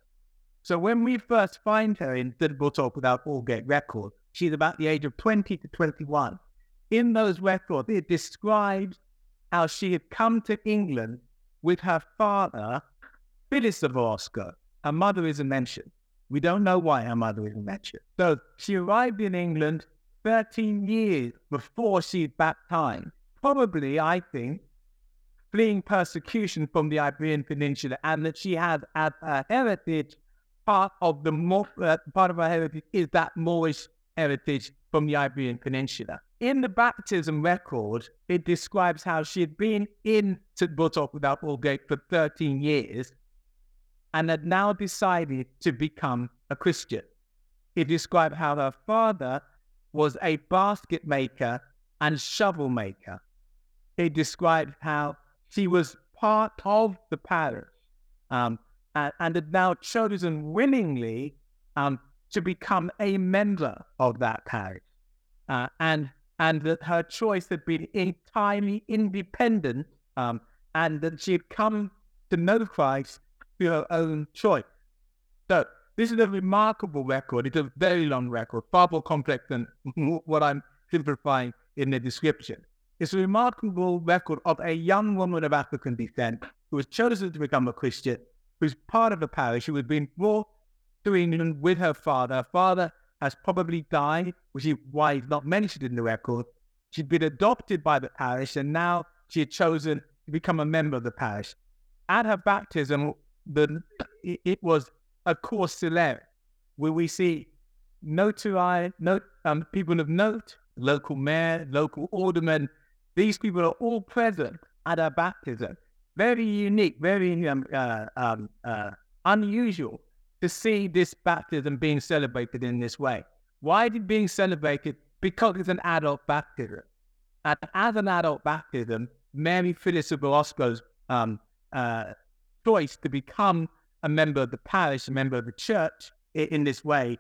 So when we first find her in the Botolph without Aldgate record, she's about the age of 20 to 21. In those records, it describes how she had come to England with her father, Phyllis Zaborska. Her mother isn't mentioned. We don't know why her mother isn't mentioned. So she arrived in England 13 years before she's baptized. Probably, I think, fleeing persecution from the Iberian Peninsula, and that she has as her heritage part of the uh, part of her heritage is that Moorish heritage from the Iberian Peninsula. In the baptism record, it describes how she had been in St. Botolph without Aldgate for 13 years and had now decided to become a Christian. It described how her father was a basket maker and shovel maker. It described how she was part of the parish um, and, and, had now chosen willingly um, to become a member of that parish. Uh, and, and that her choice had been entirely independent um, and that she had come to know Christ through her own choice. So this is a remarkable record. It's a very long record, far more complex than what I'm simplifying in the description. It's a remarkable record of a young woman of African descent who was chosen to become a Christian, who's part of a parish, who had been brought to England with her father. Her father has probably died, which is why he's not mentioned in the record. She'd been adopted by the parish, and now she had chosen to become a member of the parish. At her baptism, the, it was a course select where we see notori, note, um, people of note, local mayor, local aldermen. These people are all present at her baptism. Very unique, very um, uh, um, uh, unusual to see this baptism being celebrated in this way. Why is it being celebrated? Because it's an adult baptism. And as an adult baptism, Mary Fillis of Morisco's um, uh, choice to become a member of the parish, a member of the church in this way,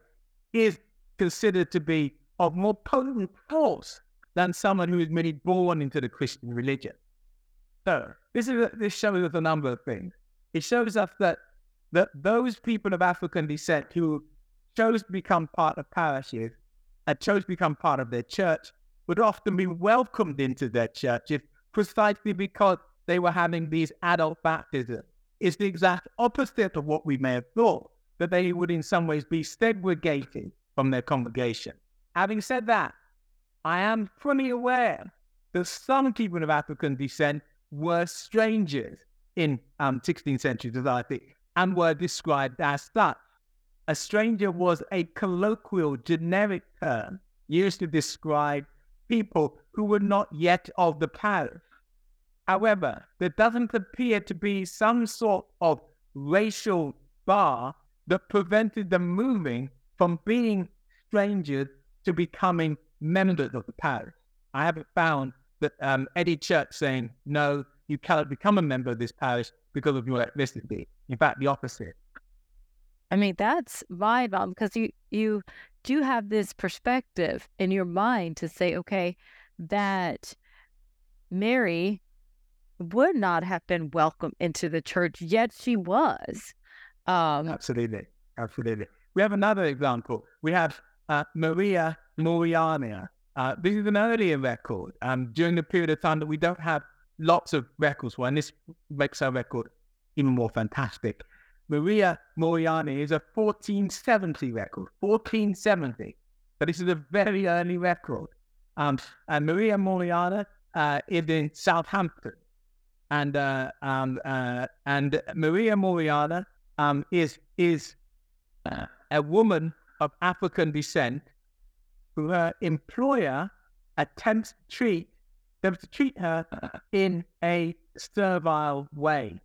is considered to be of more potent force than someone who is merely born into the Christian religion. So this is this shows us a number of things. It shows us that that those people of African descent who chose to become part of parishes and chose to become part of their church would often be welcomed into their churches precisely because they were having these adult baptisms is the exact opposite of what we may have thought, that they would in some ways be segregated from their congregation. Having said that, I am fully aware that some people of African descent were strangers in um, 16th century society and were described as such. A stranger was a colloquial, generic term used to describe people who were not yet of the parish. However, there doesn't appear to be some sort of racial bar that prevented them moving from being strangers to becoming members of the parish. I haven't found that um, Eddie Church saying, no, you cannot become a member of this parish because of your ethnicity. In fact, the opposite. I mean, that's mind because you you do have this perspective in your mind to say, okay, that Mary would not have been welcome into the church, yet she was. Um, absolutely, absolutely. We have another example. We have uh, Maria Moriana. Uh, this is an earlier record um, during the period of time that we don't have lots of records for, and this makes our record even more fantastic. Maria Moriana is a 1470 record, 1470. But this is a very early record. Um, and Maria Moriana uh, is in Southampton and uh, um, uh, and Maria Moriana um, is is uh, a woman of African descent who her employer attempts to treat attempts to treat her in a servile way.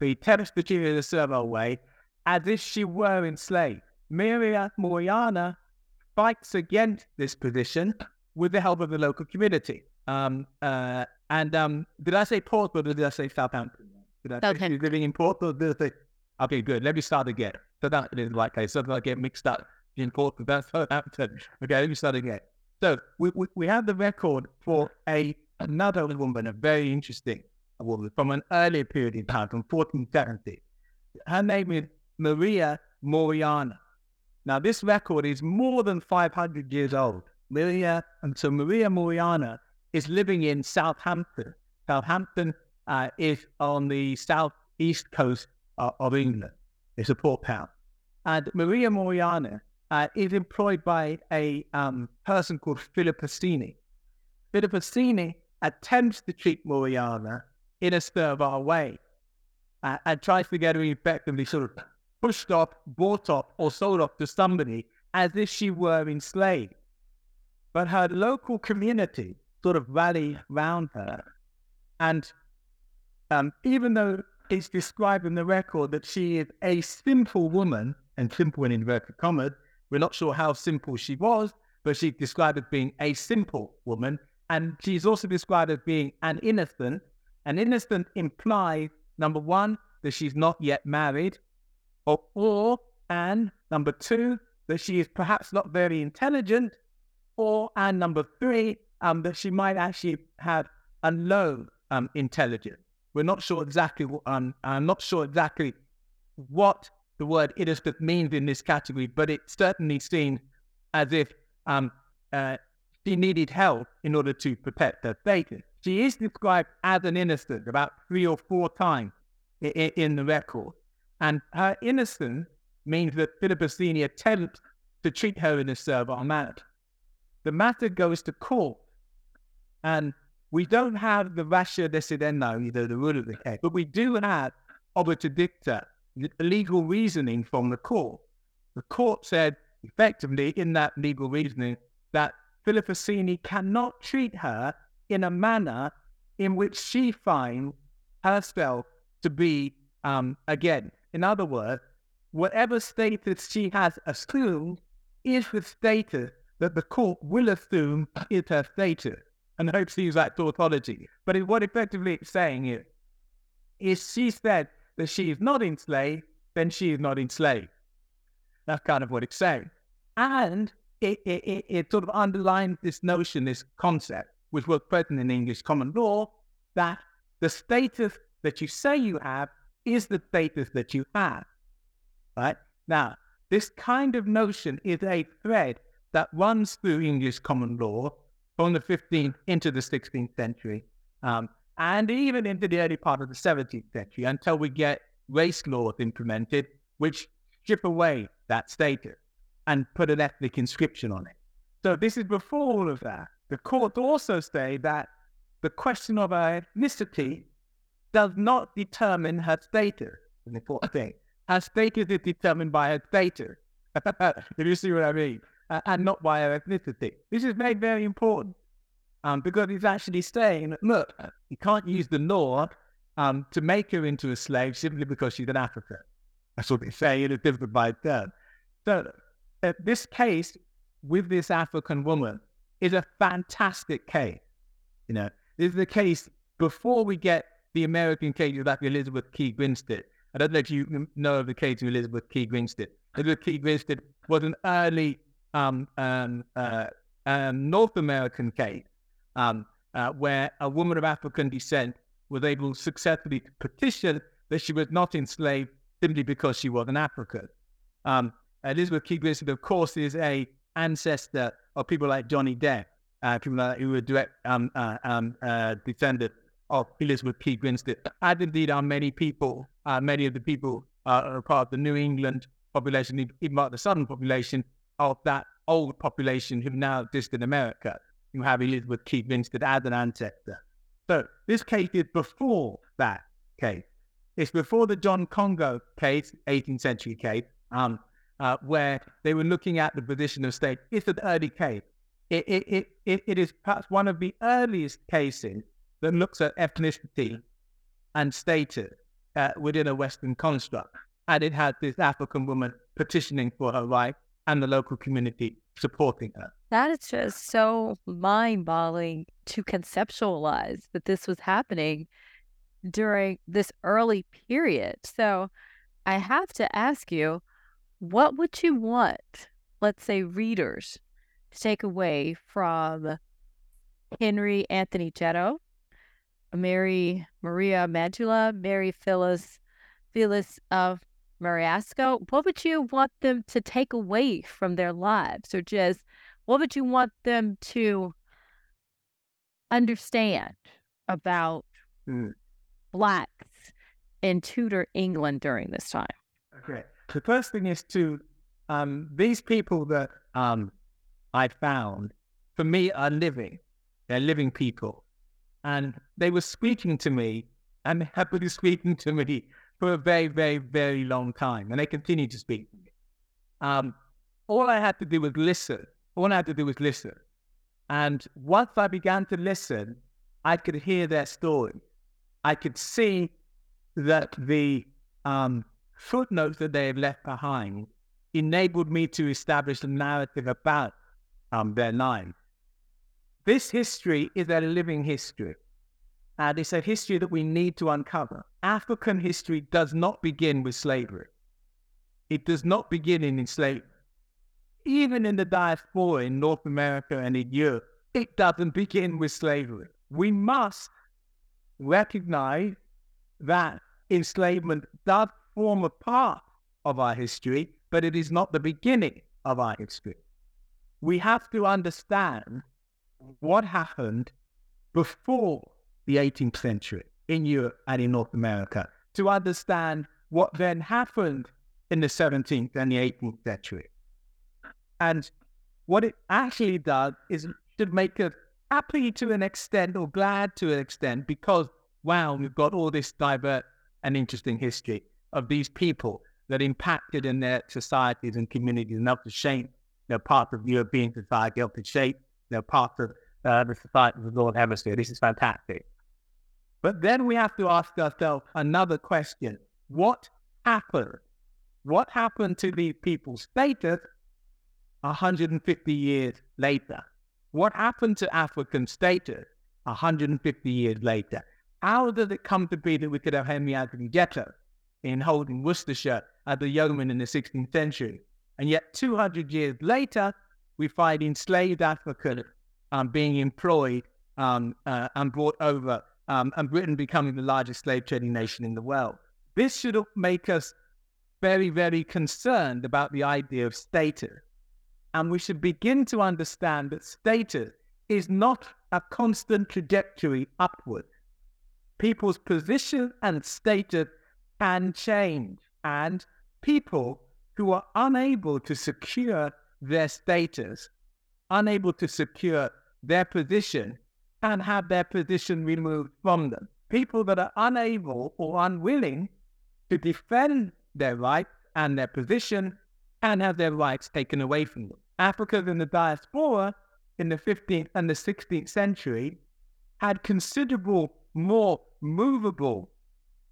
He attempts to treat her in a servile way, as if she were enslaved. Maria Moriana fights against this position with the help of the local community. Um, uh, and um, did I say Portsmouth or did I say Southampton? Did I say she's living in Portsmouth? Did I say, okay, good. Let me start again. So that is like I said, I get mixed up in Portsmouth. That's Southampton. Okay, let me start again. So we, we, we have the record for a another woman, a very interesting woman from an earlier period in time, from 1470. Her name is Maria Moriana. Now, this record is more than 500 years old. Maria, and so Maria Moriana is living in Southampton. Southampton uh, is on the southeast coast uh, of England. It's a port town. And Maria Moriana uh, is employed by a um, person called. Philippa Sini attempts to treat Moriana in a servile way uh, and tries to get her effectively sort of pushed off, bought off, or sold off to somebody as if she were enslaved. But her local community sort of rally around her. And um, even though it's described in the record that she is a simple woman, and simple in inverted commas, we're not sure how simple she was, but she's described as being a simple woman. And she's also described as being an innocent. An innocent implies, number one, that she's not yet married, or, or and number two, that she is perhaps not very intelligent, or and number three, um, that she might actually have a low um, intelligence. We're not sure exactly. Um, I'm not sure exactly what the word innocent means in this category, but it certainly seems as if um, uh, she needed help in order to protect her status. She is described as an innocent about three or four times in, in the record, and her innocence means that Philippa Sini attempts to treat her in a servile manner. The matter goes to court, and we don't have the ratio decidendi, either the rule of the case, but we do have obiter dicta, legal reasoning from the court. The court said effectively in that legal reasoning that Philippa Sini cannot treat her in a manner in which she finds herself to be, um, again, in other words, whatever status she has assumed is the status that the court will assume is her status. And I hope to use that tautology. But what effectively it's saying is, is she said that she is not enslaved, then she is not enslaved. That's kind of what it's saying. And it, it, it, it sort of underlines this notion, this concept, which was present in English common law, that the status that you say you have is the status that you have. Right? Now, this kind of notion is a thread that runs through English common law from the 15th into the 16th century, um, and even into the early part of the 17th century until we get race laws implemented, which strip away that status and put an ethnic inscription on it. So this is before all of that. The court also say that the question of her ethnicity does not determine her status. An important thing. Her status is determined by her status. if you see what I mean uh, and not by her ethnicity. This is made very important um, because he's actually saying, that look, you can't use the law um, to make her into a slave simply because she's an African. That's what they say in a different by term. So uh, this case with this African woman is a fantastic case. You know, this is the case before we get the American case of Elizabeth Key Grinstead. I don't know if you know of the case of Elizabeth Key Grinstead. Elizabeth Key Grinstead was an early um, um, uh, um, North American case um, uh, where a woman of African descent was able successfully to petition that she was not enslaved simply because she was an African. Um, Elizabeth Key Grinstead, of course, is a ancestor of people like Johnny Depp, uh, people like, who were direct um, uh, um, uh, descendants of Elizabeth Key Grinstead. And indeed are many people, uh, many of the people uh, are part of the New England population, even part of the Southern population, of that old population who now exist in America, who have Elizabeth Key Grinstead as an ancestor. So this case is before that case. It's before the John Congo case, 18th century case, um, uh, where they were looking at the position of state. It's an early case. It, it, it, it is perhaps one of the earliest cases that looks at ethnicity and status uh, within a Western construct. And it has this African woman petitioning for her right and the local community supporting her. That is just so mind boggling to conceptualize that this was happening during this early period. So I have to ask you, what would you want, let's say, readers to take away from Henry Anthony Jetto, Mary Maria Magdula, Mary Phyllis Fillis of Morisco, what would you want them to take away from their lives? Or just what would you want them to understand about mm. blacks in Tudor England during this time? Okay. The first thing is to um, these people that um, I found, for me, are living. They're living people. And they were speaking to me and have been speaking to me for a very, very, very long time. And they continue to speak to me. Um, all I had to do was listen. All I had to do was listen. And once I began to listen, I could hear their story. I could see that the um, footnotes that they have left behind enabled me to establish a narrative about um, their lives. This history is a living history, and it's a history that we need to uncover. African history does not begin with slavery. It does not begin in enslavement. Even in the diaspora in North America and in Europe, it doesn't begin with slavery. We must recognize that enslavement does form a part of our history, but it is not the beginning of our history. We have to understand what happened before the 18th century in Europe and in North America to understand what then happened in the 17th and the 18th century. And what it actually does is should make us happy to an extent or glad to an extent because, wow, we've got all this diverse and interesting history of these people that impacted in their societies and communities and helped to shape their part of European society, helped to shape their part of uh, the society of the Northern Hemisphere. This is fantastic. But then we have to ask ourselves another question. What happened? What happened to these people's status 150 years later? What happened to African status 150 years later? How did it come to be that we could have Henry Anthony Jetto in Holden, Worcestershire as a yeoman in the 16th century? And yet 200 years later, we find enslaved Africans um, being employed um, uh, and brought over, um, and Britain becoming the largest slave trading nation in the world. This should make us very, very concerned about the idea of status. And we should begin to understand that status is not a constant trajectory upward. People's position and status can change, and people who are unable to secure their status, unable to secure their position, and have their position removed from them. People that are unable or unwilling to defend their rights and their position and have their rights taken away from them. Africans in the diaspora in the 15th and the 16th century had considerable more movable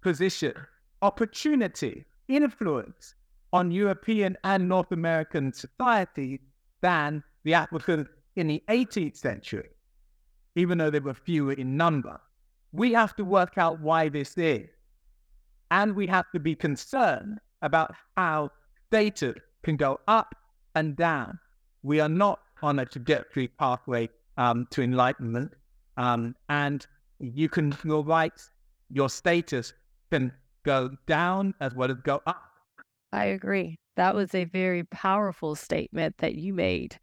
position, opportunity, influence on European and North American society than the Africans in the 18th century, even though they were fewer in number. We have to work out why this is. And we have to be concerned about how data can go up and down. We are not on a trajectory pathway um, to enlightenment. Um, and you can, your rights, your status can go down as well as go up. I agree. That was a very powerful statement that you made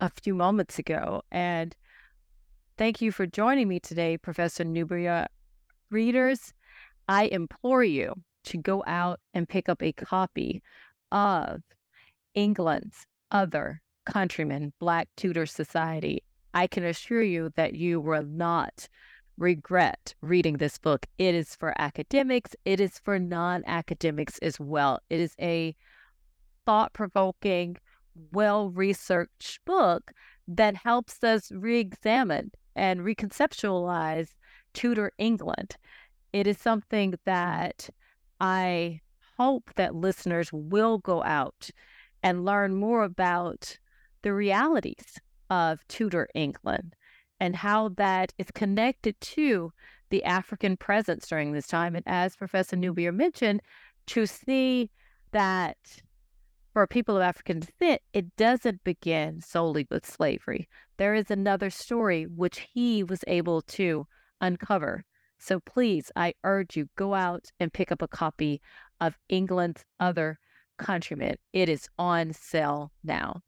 a few moments ago. And thank you for joining me today, Professor Nubia. Readers, I implore you to go out and pick up a copy of England's Other Countrymen, Black Tudor Society. I can assure you that you will not regret reading this book. It is for academics, it is for non academics as well. It is a thought provoking, well researched book that helps us re examine and reconceptualize Tudor England. It is something that I hope that listeners will go out and learn more about the realities of Tudor England and how that is connected to the African presence during this time. And as Professor Nubia mentioned, to see that for people of African descent, it doesn't begin solely with slavery. There is another story which he was able to uncover. So please, I urge you, go out and pick up a copy of England's Other Countrymen. It is on sale now.